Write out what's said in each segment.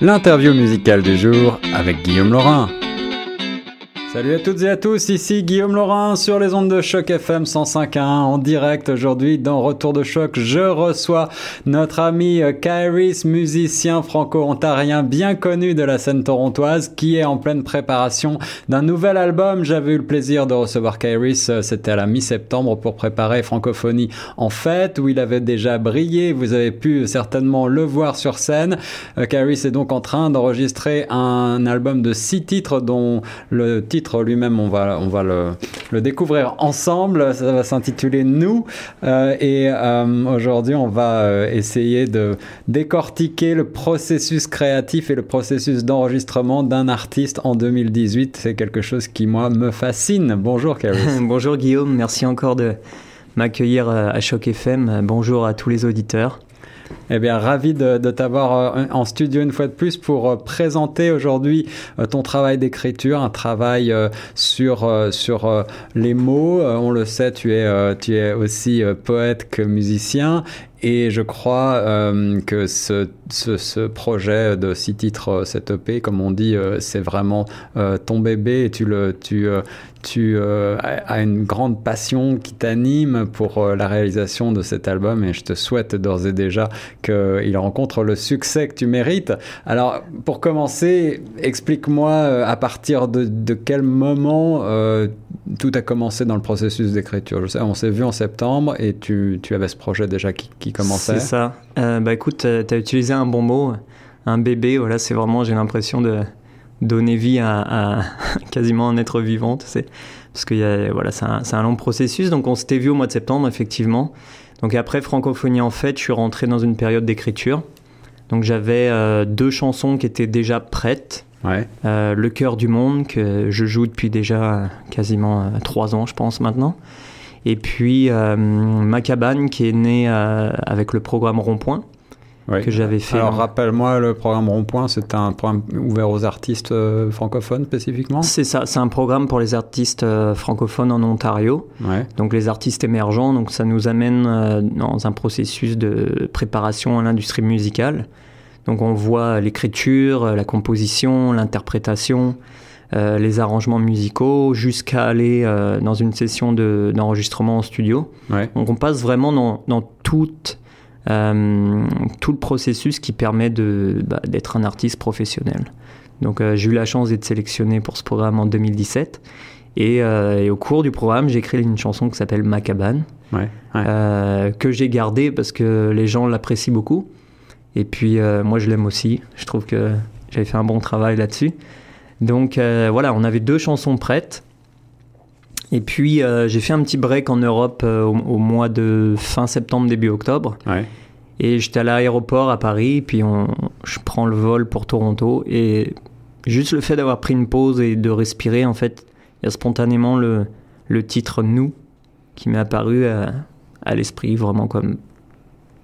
L'interview musicale du jour avec Guillaume Laurin. Salut à toutes et à tous, ici Guillaume Laurin sur les ondes de choc FM 105.1 en direct aujourd'hui dans Retour de choc. Je reçois notre ami euh, Kairis, musicien franco-ontarien bien connu de la scène torontoise qui est en pleine préparation d'un nouvel album. J'avais eu le plaisir de recevoir Kairis, euh, c'était à la mi-septembre pour préparer Francophonie en fête où il avait déjà brillé. Vous avez pu certainement le voir sur scène. Euh, Kairis est donc en train d'enregistrer un album de six titres dont le titre lui-même, on va, on va le, découvrir ensemble. Ça va s'intituler Nous. Euh, et euh, aujourd'hui, on va euh, essayer de décortiquer le processus créatif et le processus d'enregistrement d'un artiste en 2018. C'est quelque chose qui, moi, me fascine. Bonjour, Carrie. Bonjour, Guillaume. Merci encore de m'accueillir à Choc FM. Bonjour à tous les auditeurs. Eh bien, ravi de, t'avoir euh, en studio une fois de plus pour euh, présenter aujourd'hui euh, ton travail d'écriture, un travail sur, sur les mots. On le sait, tu es, tu es aussi poète que musicien et je crois que ce, ce, projet de six titres, euh, cette EP, comme on dit, euh, c'est vraiment euh, ton bébé et tu, as une grande passion qui t'anime pour la réalisation de cet album et je te souhaite d'ores et déjà qu'il rencontre le succès que tu mérites. Alors, pour commencer, explique-moi à partir de, quel moment tout a commencé dans le processus d'écriture. On s'est vu en septembre et tu, avais ce projet déjà qui, qui c'est ça. Bah écoute, tu as utilisé un bon mot, un bébé. Voilà, c'est vraiment, j'ai l'impression de donner vie à, quasiment un être vivant, tu sais. Parce que voilà, c'est un, un, long processus. Donc on s'était vu au mois de septembre, effectivement. Donc après Francophonie en fait, je suis rentré dans une période d'écriture. Donc j'avais euh, deux chansons qui étaient déjà prêtes. Ouais. Euh, le cœur du monde que je joue depuis déjà quasiment trois ans, je pense maintenant. Et puis euh, ma cabane qui est née euh, avec le programme Rond-Point. Que j'avais fait. Alors rappelle-moi, le programme Rond-Point, c'est un programme ouvert aux artistes euh, francophones spécifiquement? C'est ça, c'est un programme pour les artistes francophones en Ontario. Ouais. Donc les artistes émergents, donc ça nous amène dans un processus de préparation à l'industrie musicale. Donc on voit l'écriture, la composition, l'interprétation, euh, les arrangements musicaux, jusqu'à aller euh, dans une session d'enregistrement en studio. Donc on passe vraiment dans, dans toute, euh, tout le processus qui permet bah, d'être un artiste professionnel. Donc j'ai eu la chance d'être sélectionné pour ce programme en 2017. Et, et au cours du programme, j'ai écrit une chanson qui s'appelle Macabane, ouais, que j'ai gardée parce que les gens l'apprécient beaucoup. Et puis moi, je l'aime aussi. Je trouve que j'avais fait un bon travail là-dessus. Donc euh, voilà, on avait deux chansons prêtes. Et puis euh, j'ai fait un petit break en Europe euh, au, mois de fin septembre, début octobre. Et j'étais à l'aéroport à Paris, puis on, je prends le vol pour Toronto. Et juste le fait d'avoir pris une pause et de respirer, en fait, il y a spontanément le, le titre Nous qui m'est apparu à, à l'esprit, vraiment comme,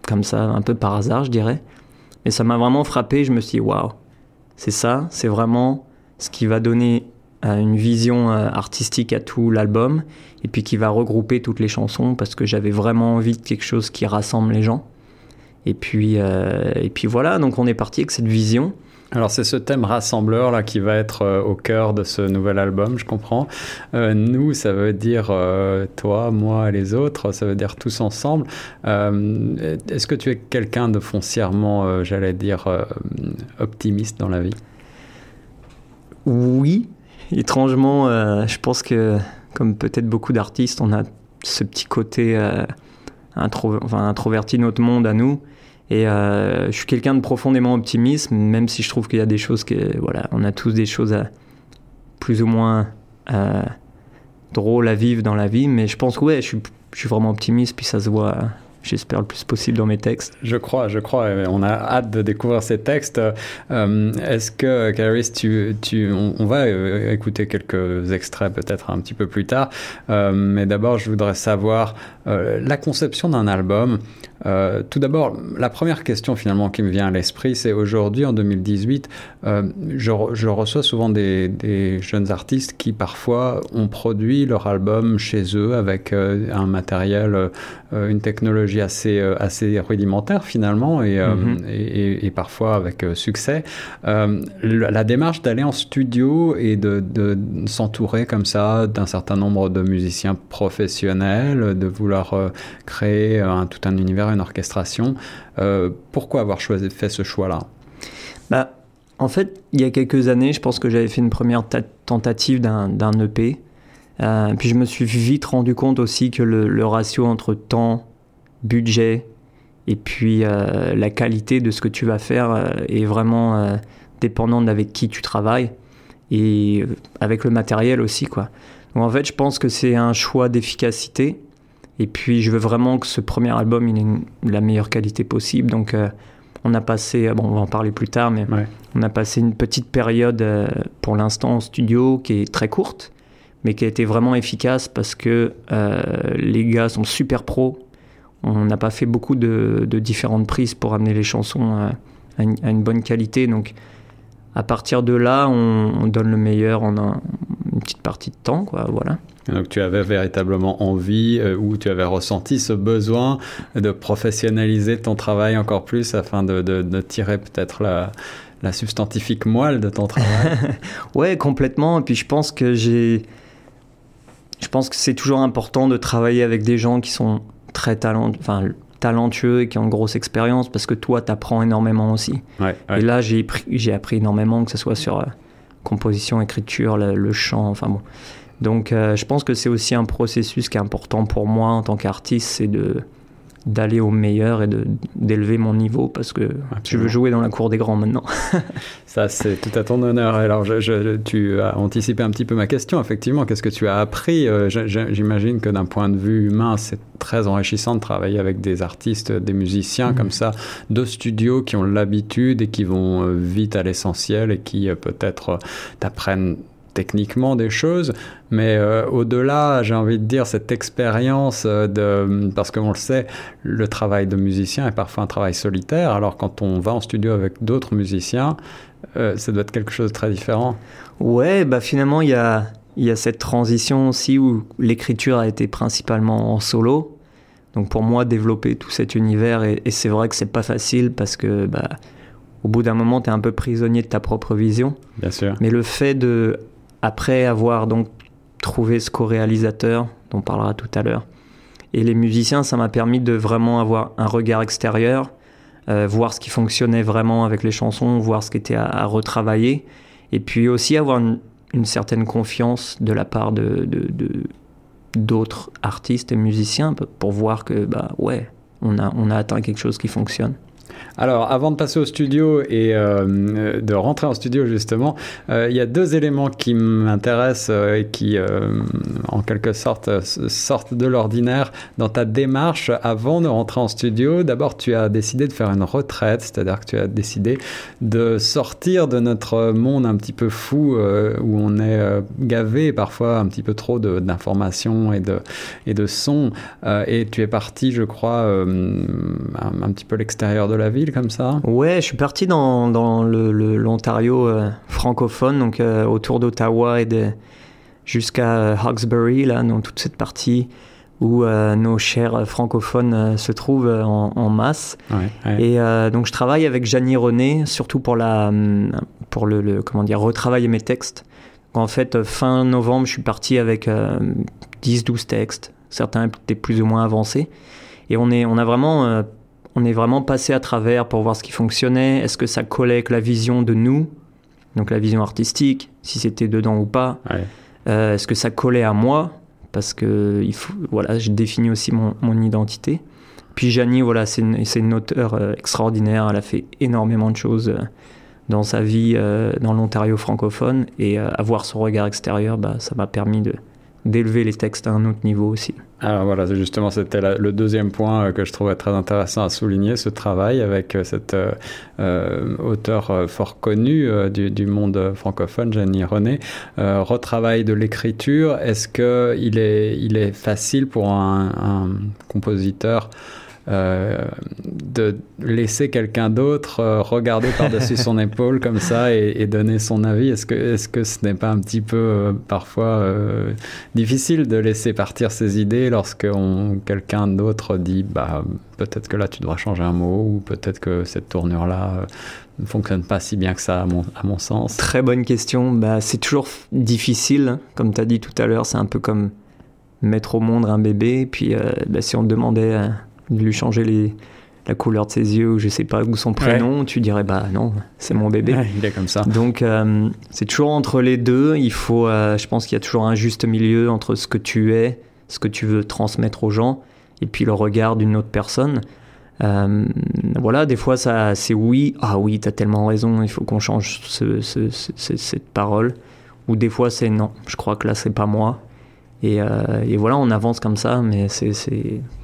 comme ça, un peu par hasard, je dirais. Et ça m'a vraiment frappé. Je me suis dit, waouh, c'est ça, c'est vraiment ce qui va donner une vision euh, artistique à tout l'album et puis qui va regrouper toutes les chansons parce que j'avais vraiment envie de quelque chose qui rassemble les gens. Et puis, euh, et puis voilà, donc on est parti avec cette vision. Alors c'est ce thème rassembleur là qui va être au cœur de ce nouvel album, je comprends. nous, ça veut dire toi, moi et les autres, ça veut dire tous ensemble. Est-ce que tu es quelqu'un de foncièrement, j'allais dire, optimiste dans la vie? Oui, étrangement, euh, je pense que, comme peut-être beaucoup d'artistes, on a ce petit côté euh, introverti de notre monde à nous. Et euh, je suis quelqu'un de profondément optimiste, même si je trouve qu'il y a des choses que, voilà, on a tous des choses plus ou moins drôles à vivre dans la vie. Mais je pense que, ouais, je suis, je suis vraiment optimiste, puis ça se voit j'espère le plus possible dans mes textes. Je crois, je crois. On a hâte de découvrir ces textes. Euh, est-ce que, Caris, tu, tu, on, va euh, écouter quelques extraits peut-être un petit peu plus tard. Euh, mais d'abord, je voudrais savoir la conception d'un album. Euh, tout d'abord, la première question finalement qui me vient à l'esprit, c'est aujourd'hui, en 2018, euh, je, je, reçois souvent des, des, jeunes artistes qui parfois ont produit leur album chez eux avec euh, un matériel, euh, une technologie assez, assez rudimentaire finalement et, mm-hmm. et, et, et, parfois avec succès. la démarche d'aller en studio et de, de s'entourer comme ça d'un certain nombre de musiciens professionnels, de vouloir créer un, tout un univers, une orchestration. Euh, pourquoi avoir choisi, fait ce choix-là? Bah, En fait, il y a quelques années, je pense que j'avais fait une première tentative d'un EP. Euh, puis je me suis vite rendu compte aussi que le, ratio entre temps, budget et puis euh, la qualité de ce que tu vas faire est vraiment dépendante d'avec qui tu travailles et avec le matériel aussi. Quoi. Donc en fait, je pense que c'est un choix d'efficacité et puis, je veux vraiment que ce premier album, il ait une, la meilleure qualité possible. Donc, euh, on a passé, bon, on va en parler plus tard, mais ouais. on a passé une petite période euh, pour l'instant en studio qui est très courte, mais qui a été vraiment efficace parce que euh, les gars sont super pros. On n'a pas fait beaucoup de, de, différentes prises pour amener les chansons à, à, une, à, une, bonne qualité. Donc, à partir de là, on, on donne le meilleur en un, une petite partie de temps, quoi. Voilà. Donc tu avais véritablement envie euh, ou tu avais ressenti ce besoin de professionnaliser ton travail encore plus afin de, de, de tirer peut-être la, la, substantifique moelle de ton travail? ouais, complètement. Et puis je pense que j'ai, je pense que c'est toujours important de travailler avec des gens qui sont très talent, enfin talentueux et qui ont une grosse expérience parce que toi tu apprends énormément aussi. Ouais, ouais. Et là j'ai appris énormément que ce soit sur euh, composition, écriture, le, le chant, enfin bon. Donc euh, je pense que c'est aussi un processus qui est important pour moi en tant qu'artiste, c'est de d'aller au meilleur et d'élever mon niveau parce que Absolument. je veux jouer dans la cour des grands maintenant. Ça, c'est tout à ton honneur. Alors, je, je, tu as anticipé un petit peu ma question. Effectivement, qu'est-ce que tu as appris? Euh, J'imagine que d'un point de vue humain, c'est très enrichissant de travailler avec des artistes, des musiciens mmh. comme ça, de studio qui ont l'habitude et qui vont euh, vite à l'essentiel et qui peut-être t'apprennent techniquement des choses, mais euh, au-delà, j'ai envie de dire, cette expérience de... Parce qu'on le sait, le travail de musicien est parfois un travail solitaire, alors quand on va en studio avec d'autres musiciens, euh, ça doit être quelque chose de très différent. Ouais, bah finalement, il y a, y a cette transition aussi où l'écriture a été principalement en solo. Donc pour moi, développer tout cet univers, et, et c'est vrai que c'est pas facile parce que... Bah, au bout d'un moment, tu es un peu prisonnier de ta propre vision. Bien sûr. Mais le fait de après avoir donc trouvé ce co-réalisateur dont on parlera tout à l'heure et les musiciens, ça m'a permis de vraiment avoir un regard extérieur, euh, voir ce qui fonctionnait vraiment avec les chansons, voir ce qui était à, retravailler, et puis aussi avoir une, une, certaine confiance de la part de, d'autres artistes et musiciens pour voir que bah ouais, on a, on a atteint quelque chose qui fonctionne. Alors, avant de passer au studio et euh, de rentrer en studio, justement, euh, il y a deux éléments qui m'intéressent euh, et qui, en quelque sorte, sortent de l'ordinaire dans ta démarche avant de rentrer en studio. D'abord, tu as décidé de faire une retraite, c'est-à-dire que tu as décidé de sortir de notre monde un petit peu fou où on est gavé parfois un petit peu trop d'informations et de, et de sons. et tu es parti, je crois, un, petit peu l'extérieur de la ville comme ça Ouais, je suis parti dans, dans l'Ontario le, le, euh, francophone, donc euh, autour d'Ottawa et de, jusqu'à euh, Hawkesbury, là, dans toute cette partie où euh, nos chers francophones se trouvent en, en masse. Ouais, ouais. Et donc je travaille avec Janie René, surtout pour, la, pour le, le, comment dire, retravailler mes textes. En fait, fin novembre, je suis parti avec 10-12 textes, certains étaient plus ou moins avancés. Et on, est, on a vraiment on est vraiment passé à travers pour voir ce qui fonctionnait. Est-ce que ça collait avec la vision de nous, donc la vision artistique, si c'était dedans ou pas. Ouais. Euh, Est-ce que ça collait à moi parce que il faut, voilà, j'ai défini aussi mon, mon, identité. Puis Janie, voilà, c'est une, une auteure euh, extraordinaire. Elle a fait énormément de choses euh, dans sa vie dans l'Ontario francophone et avoir son regard extérieur, bah, ça m'a permis de d'élever les textes à un autre niveau aussi. Alors voilà, justement, c'était le deuxième point euh, que je trouvais très intéressant à souligner, ce travail avec euh, cette euh, auteur fort connu du, monde francophone, Jenny René. Euh, retravail de l'écriture, est-ce qu'il est, il est facile pour un compositeur de laisser quelqu'un d'autre regarder par-dessus son épaule comme ça et, donner son avis Est-ce que, est-ce que ce n'est pas un petit peu parfois difficile de laisser partir ses idées lorsque quelqu'un d'autre dit bah, peut-être que là tu dois changer un mot ou peut-être que cette tournure-là ne fonctionne pas si bien que ça, à mon, à mon sens? Très bonne question. Bah, c'est toujours difficile, comme tu as dit tout à l'heure, c'est un peu comme mettre au monde un bébé. Puis euh, bah, si on demandait euh, de lui changer les, la couleur de ses yeux ou je sais pas, ou son prénom, tu dirais bah non, c'est mon bébé. il est comme ça. Donc euh, c'est toujours entre les deux. Il faut, je pense qu'il y a toujours un juste milieu entre ce que tu es, ce que tu veux transmettre aux gens, et puis le regard d'une autre personne. Euh, voilà, des fois, ça, c'est oui, ah oui, t'as tellement raison, il faut qu'on change cette parole. Ou des fois, c'est non, je crois que là, c'est pas moi. Et, euh, et, voilà, on avance comme ça, mais c'est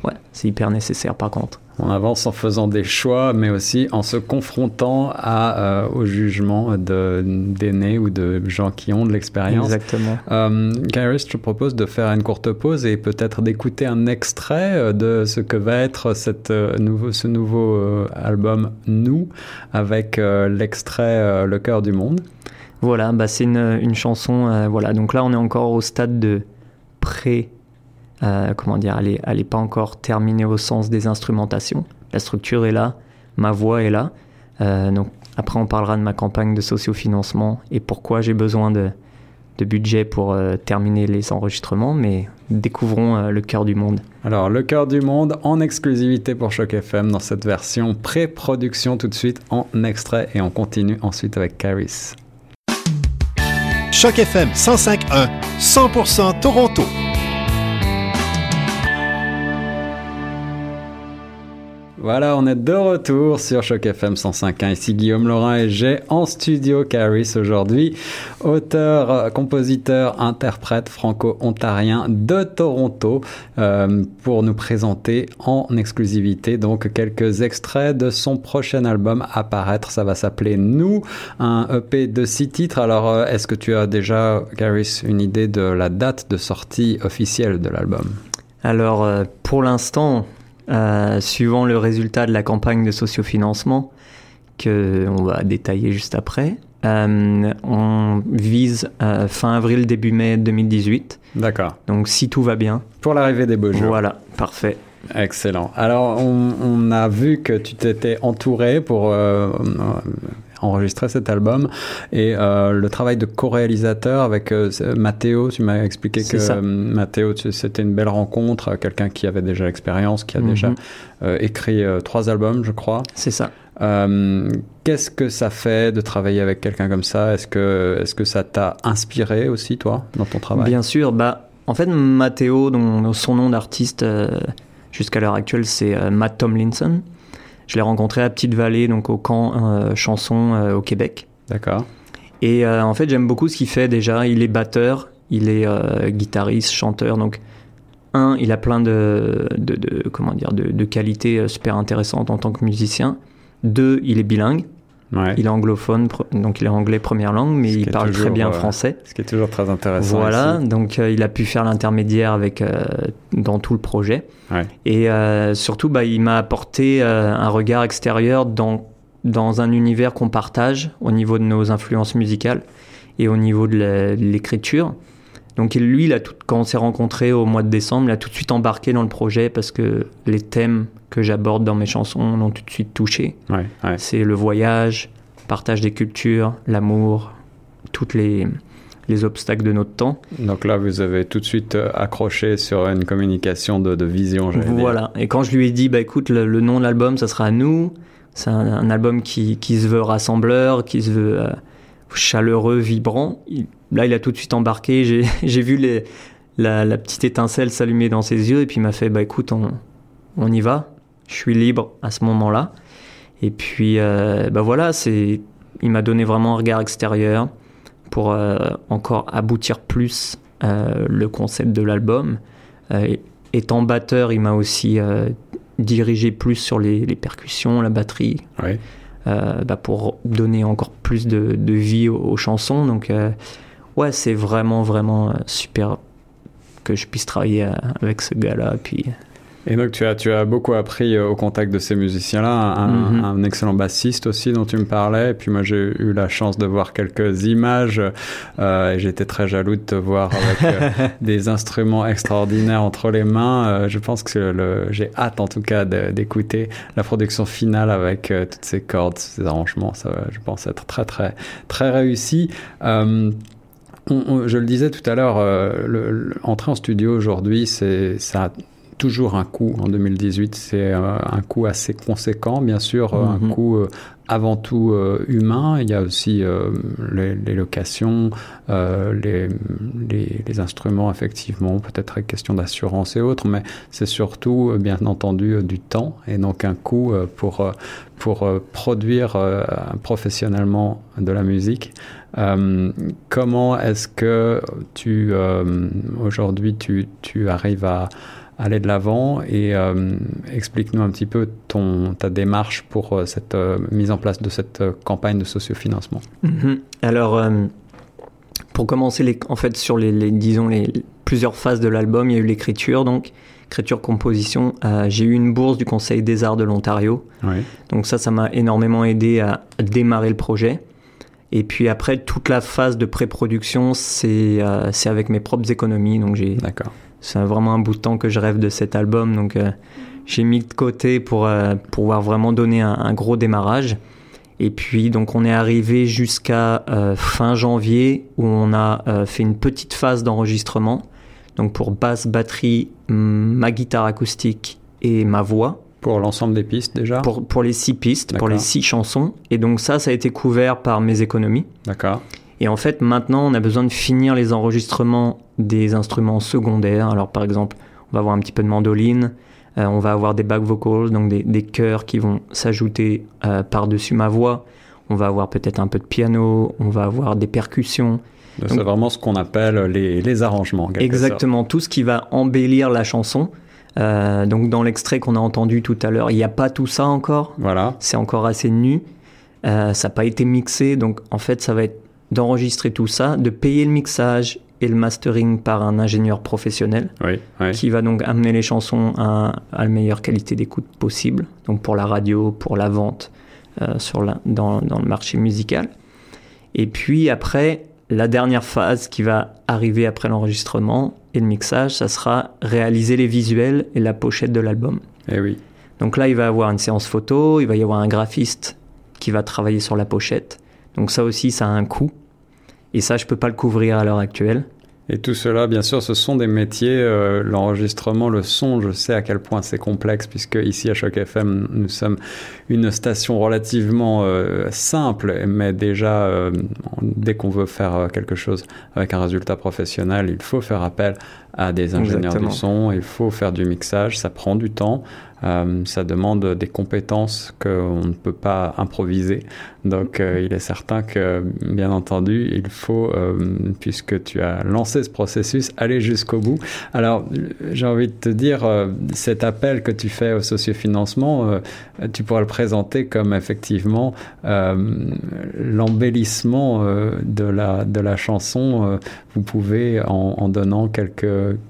ouais, hyper nécessaire par contre. On avance en faisant des choix, mais aussi en se confrontant à, euh, au jugement d'aînés ou de gens qui ont de l'expérience. Exactement. Euh, je te propose de faire une courte pause et peut-être d'écouter un extrait euh, de ce que va être cette, euh, nouveau, ce nouveau album Nous, avec l'extrait Le cœur du monde. Voilà, bah c'est une, une, chanson. voilà, donc là, on est encore au stade de pré euh, comment dire, elle n'est pas encore terminée au sens des instrumentations. La structure est là, ma voix est là. Euh, donc après, on parlera de ma campagne de sociofinancement et pourquoi j'ai besoin de, budget pour euh, terminer les enregistrements, mais découvrons le cœur du monde. Alors, le cœur du monde en exclusivité pour Choc FM dans cette version pré-production tout de suite en extrait et on continue ensuite avec Caris. Choc FM 105.1, 100% Toronto. Voilà, on est de retour sur Choc FM 105.1. Ici Guillaume Laurin et j'ai en studio Caris aujourd'hui, auteur, compositeur, interprète franco-ontarien de Toronto, euh, pour nous présenter en exclusivité donc quelques extraits de son prochain album à paraître. Ça va s'appeler Nous, un EP de six titres. Alors, euh, est-ce que tu as déjà, Caris, une idée de la date de sortie officielle de l'album? Alors, euh, pour l'instant, euh, suivant le résultat de la campagne de sociofinancement que on va détailler juste après. Euh, on vise euh, fin avril, début mai 2018. D'accord. Donc si tout va bien. Pour l'arrivée des beaux jours. Voilà, parfait. Excellent. Alors, on, a vu que tu t'étais entouré pour enregistrer cet album et le travail de co-réalisateur avec Matteo, tu m'as expliqué que Matteo, c'était une belle rencontre, quelqu'un qui avait déjà l'expérience, qui a déjà mhm. écrit trois albums, je crois. C'est ça. Qu'est-ce que ça fait de travailler avec quelqu'un comme ça? Est-ce que, est que ça t'a inspiré aussi, toi, dans ton travail? Bien sûr. Bah, en fait, Matteo, dont son nom d'artiste jusqu'à l'heure actuelle, c'est Matt Tomlinson. Je l'ai rencontré à Petite Vallée, donc au camp euh, chanson euh, au Québec. D'accord. Et euh, en fait, j'aime beaucoup ce qu'il fait déjà. Il est batteur, il est guitariste, chanteur. Donc, un, il a plein de, de, comment dire, de, de, qualités super intéressantes en tant que musicien. Deux, il est bilingue. Il est anglophone, donc il est anglais première langue, mais il parle très bien français. Ce qui est toujours très intéressant. Voilà, donc euh, il a pu faire l'intermédiaire avec euh, dans tout le projet. Et euh, surtout, bah, il m'a apporté un regard extérieur dans dans un univers qu'on partage au niveau de nos influences musicales et au niveau de l'écriture. Donc lui, il a tout, quand on s'est rencontrés au mois de décembre, il a tout de suite embarqué dans le projet parce que les thèmes que j'aborde dans mes chansons l'ont tout de suite touché. C'est le voyage, partage des cultures, l'amour, toutes les, les obstacles de notre temps. Donc là, vous avez tout de suite euh, accroché sur une communication de, de vision. Voilà. Et quand je lui ai dit, bah écoute, le, nom de l'album, ça sera nous. C'est un, album qui, qui, se veut rassembleur, qui se veut euh, chaleureux, vibrant. Là, il a tout de suite embarqué. J'ai vu les, la, la, petite étincelle s'allumer dans ses yeux et puis il m'a fait, bah écoute, on, on y va je suis libre à ce moment-là. Et puis, euh, bah voilà, c'est, il m'a donné vraiment un regard extérieur pour euh, encore aboutir plus euh, le concept de l'album. étant batteur, il m'a aussi dirigé plus sur les, percussions, la batterie, bah pour donner encore plus de, vie aux, chansons. Donc, ouais, c'est vraiment, vraiment super que je puisse travailler avec ce gars-là. Puis Et donc tu as, tu as beaucoup appris euh, au contact de ces musiciens-là, un, Mhm. un excellent bassiste aussi dont tu me parlais, et puis moi j'ai eu la chance de voir quelques images, euh, et j'étais très jaloux de te voir avec euh, des instruments extraordinaires entre les mains. Euh, je pense que j'ai hâte en tout cas d'écouter la production finale avec euh, toutes ces cordes, ces arrangements, ça va, je pense être très très très réussi. On- on- je le disais tout à l'heure, euh, entrer en studio aujourd'hui, c'est ça a toujours un coût. En 2018, c'est euh, un coût assez conséquent, bien sûr, euh, Mhm. un coût euh, avant tout euh, humain. Il y a aussi euh, les, les locations, euh, les, les, les instruments, effectivement, peut-être question d'assurance et autres, mais c'est surtout, euh, bien entendu, euh, du temps et donc un coût pour, pour produire professionnellement de la musique. Comment est-ce que tu aujourd'hui tu, tu arrives à aller de l'avant et euh, explique-nous un petit peu ton ta démarche pour euh, cette euh, mise en place de cette campagne de sociofinancement. Mhm. Alors, pour commencer, les, en fait, sur les, les- disons les plusieurs phases de l'album, il y a eu l'écriture, donc écriture, composition. Euh, j'ai eu une bourse du Conseil des Arts de l'Ontario, Oui. donc ça, ça m'a énormément aidé à démarrer le projet. Et puis après, toute la phase de pré-production, c'est euh, avec mes propres économies, donc j'ai D'accord. c'est vraiment un bout de temps que je rêve de cet album, donc euh, j'ai mis de côté pour euh, pouvoir vraiment donner un, un gros démarrage. Et puis donc on est arrivé jusqu'à euh, fin janvier où on a euh, fait une petite phase d'enregistrement, donc pour basse, batterie, ma guitare acoustique et ma voix Pour l'ensemble des pistes déjà. pour, pour les six pistes, pour les six chansons. Et donc ça, ça a été couvert par mes économies. D'accord. Et en fait, maintenant, on a besoin de finir les enregistrements des instruments secondaires. Alors, par exemple, on va avoir un petit peu de mandoline, euh, on va avoir des back vocals, donc des, des chœurs qui vont s'ajouter euh, par-dessus ma voix. On va avoir peut-être un peu de piano, on va avoir des percussions. C'est vraiment ce qu'on appelle les, les arrangements. Exactement, tout ce qui va embellir la chanson. Euh, donc, dans l'extrait qu'on a entendu tout à l'heure, il n'y a pas tout ça encore. Voilà. c'est encore assez nu. Euh, ça n'a pas été mixé, donc en fait, ça va être d'enregistrer tout ça, de payer le mixage et le mastering par un ingénieur professionnel Oui. oui. qui va donc amener les chansons à, à la meilleure qualité d'écoute possible, donc pour la radio, pour la vente euh, sur la- dans, dans le marché musical. Et puis après, la dernière phase qui va arriver après l'enregistrement et le mixage, ça sera réaliser les visuels et la pochette de l'album. Eh oui. Donc là, il va y avoir une séance photo, il va y avoir un graphiste qui va travailler sur la pochette. Donc ça aussi, ça a un coût. Et ça, je peux pas le couvrir à l'heure actuelle. Et tout cela, bien sûr, ce sont des métiers, euh, l'enregistrement, le son, je sais à quel point c'est complexe, puisque ici à Choc FM, nous sommes une station relativement euh, simple, mais déjà, euh, dès qu'on veut faire quelque chose avec un résultat professionnel, il faut faire appel à des ingénieurs Exactement. du son, il faut faire du mixage, ça prend du temps, euh, ça demande des compétences qu'on ne peut pas improviser. Donc euh, il est certain que, bien entendu, il faut, euh, puisque tu as lancé ce processus, aller jusqu'au bout. Alors j'ai envie de te dire, cet appel que tu fais au sociofinancement, tu pourras le présenter comme effectivement l'embellissement de, la, de la chanson. vous pouvez, en, en donnant quelques,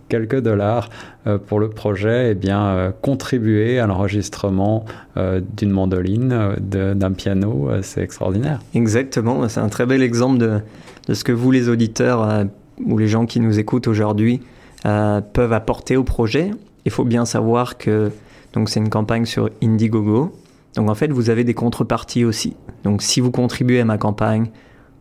quelques dollars euh, pour le projet, eh bien, euh, contribuer à l'enregistrement euh, d'une mandoline, euh, d'un piano. euh, c'est extraordinaire. Exactement, c'est un très bel exemple de, ce que vous, les auditeurs euh, ou les gens qui nous écoutent aujourd'hui, euh, peuvent apporter au projet. Il faut bien savoir que c'est une campagne sur Indiegogo. Donc en fait, vous avez des contreparties aussi. Donc si vous contribuez à ma campagne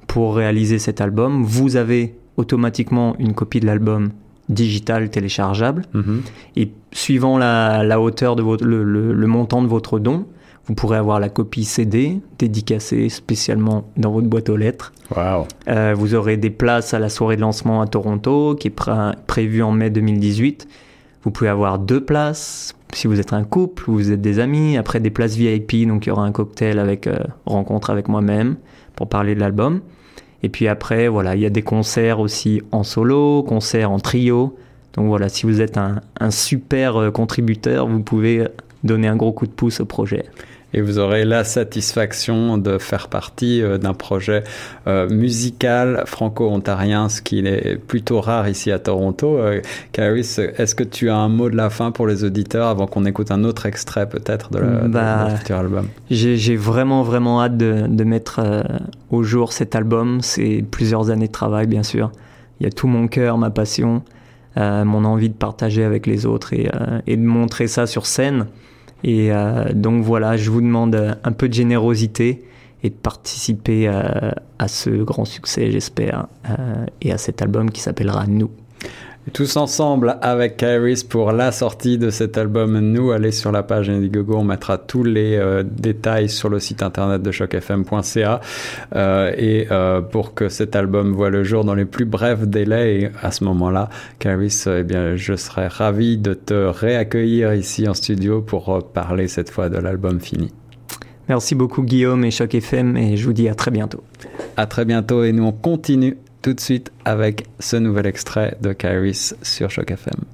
pour réaliser cet album, vous avez automatiquement une copie de l'album digital téléchargeable. Mhm. Et suivant la, la hauteur de votre, le, le- le montant de votre don, vous pourrez avoir la copie CD dédicacée spécialement dans votre boîte aux lettres. Waouh. Euh, vous aurez des places à la soirée de lancement à Toronto qui est pré- prévue en mai 2018. Vous pouvez avoir deux places si vous êtes un couple ou vous êtes des amis. Après des places VIP, donc il y aura un cocktail avec euh, rencontre avec moi-même pour parler de l'album. Et puis après, voilà, il y a des concerts aussi en solo, concerts en trio. Donc voilà, si vous êtes un, un super euh, contributeur, vous pouvez donner un gros coup de pouce au projet. Et vous aurez la satisfaction de faire partie euh, d'un projet euh, musical franco-ontarien, ce qui est plutôt rare ici à Toronto. Euh, est-ce que tu as un mot de la fin pour les auditeurs avant qu'on écoute un autre extrait peut-être de, la, bah, futur album? J'ai vraiment vraiment hâte de, de mettre au jour cet album. C'est plusieurs années de travail bien sûr. Il y a tout mon cœur, ma passion. Euh, mon envie de partager avec les autres et, euh, et de montrer ça sur scène. Et euh, donc voilà, je vous demande un peu de générosité et de participer à ce grand succès, j'espère, et à cet album qui s'appellera Nous tous ensemble avec Kairis pour la sortie de cet album Nous, allez sur la page Indiegogo, on mettra tous les euh, détails sur le site internet de chocfm.ca euh, et euh, pour que cet album voit le jour dans les plus brefs délais et à ce moment-là, Kairis, eh bien, je serais ravi de te réaccueillir ici en studio pour parler cette fois de l'album fini. Merci beaucoup Guillaume et Choc FM et je vous dis à très bientôt. À très bientôt et nous on continue tout de suite avec ce nouvel extrait de Kairis sur Choc FM.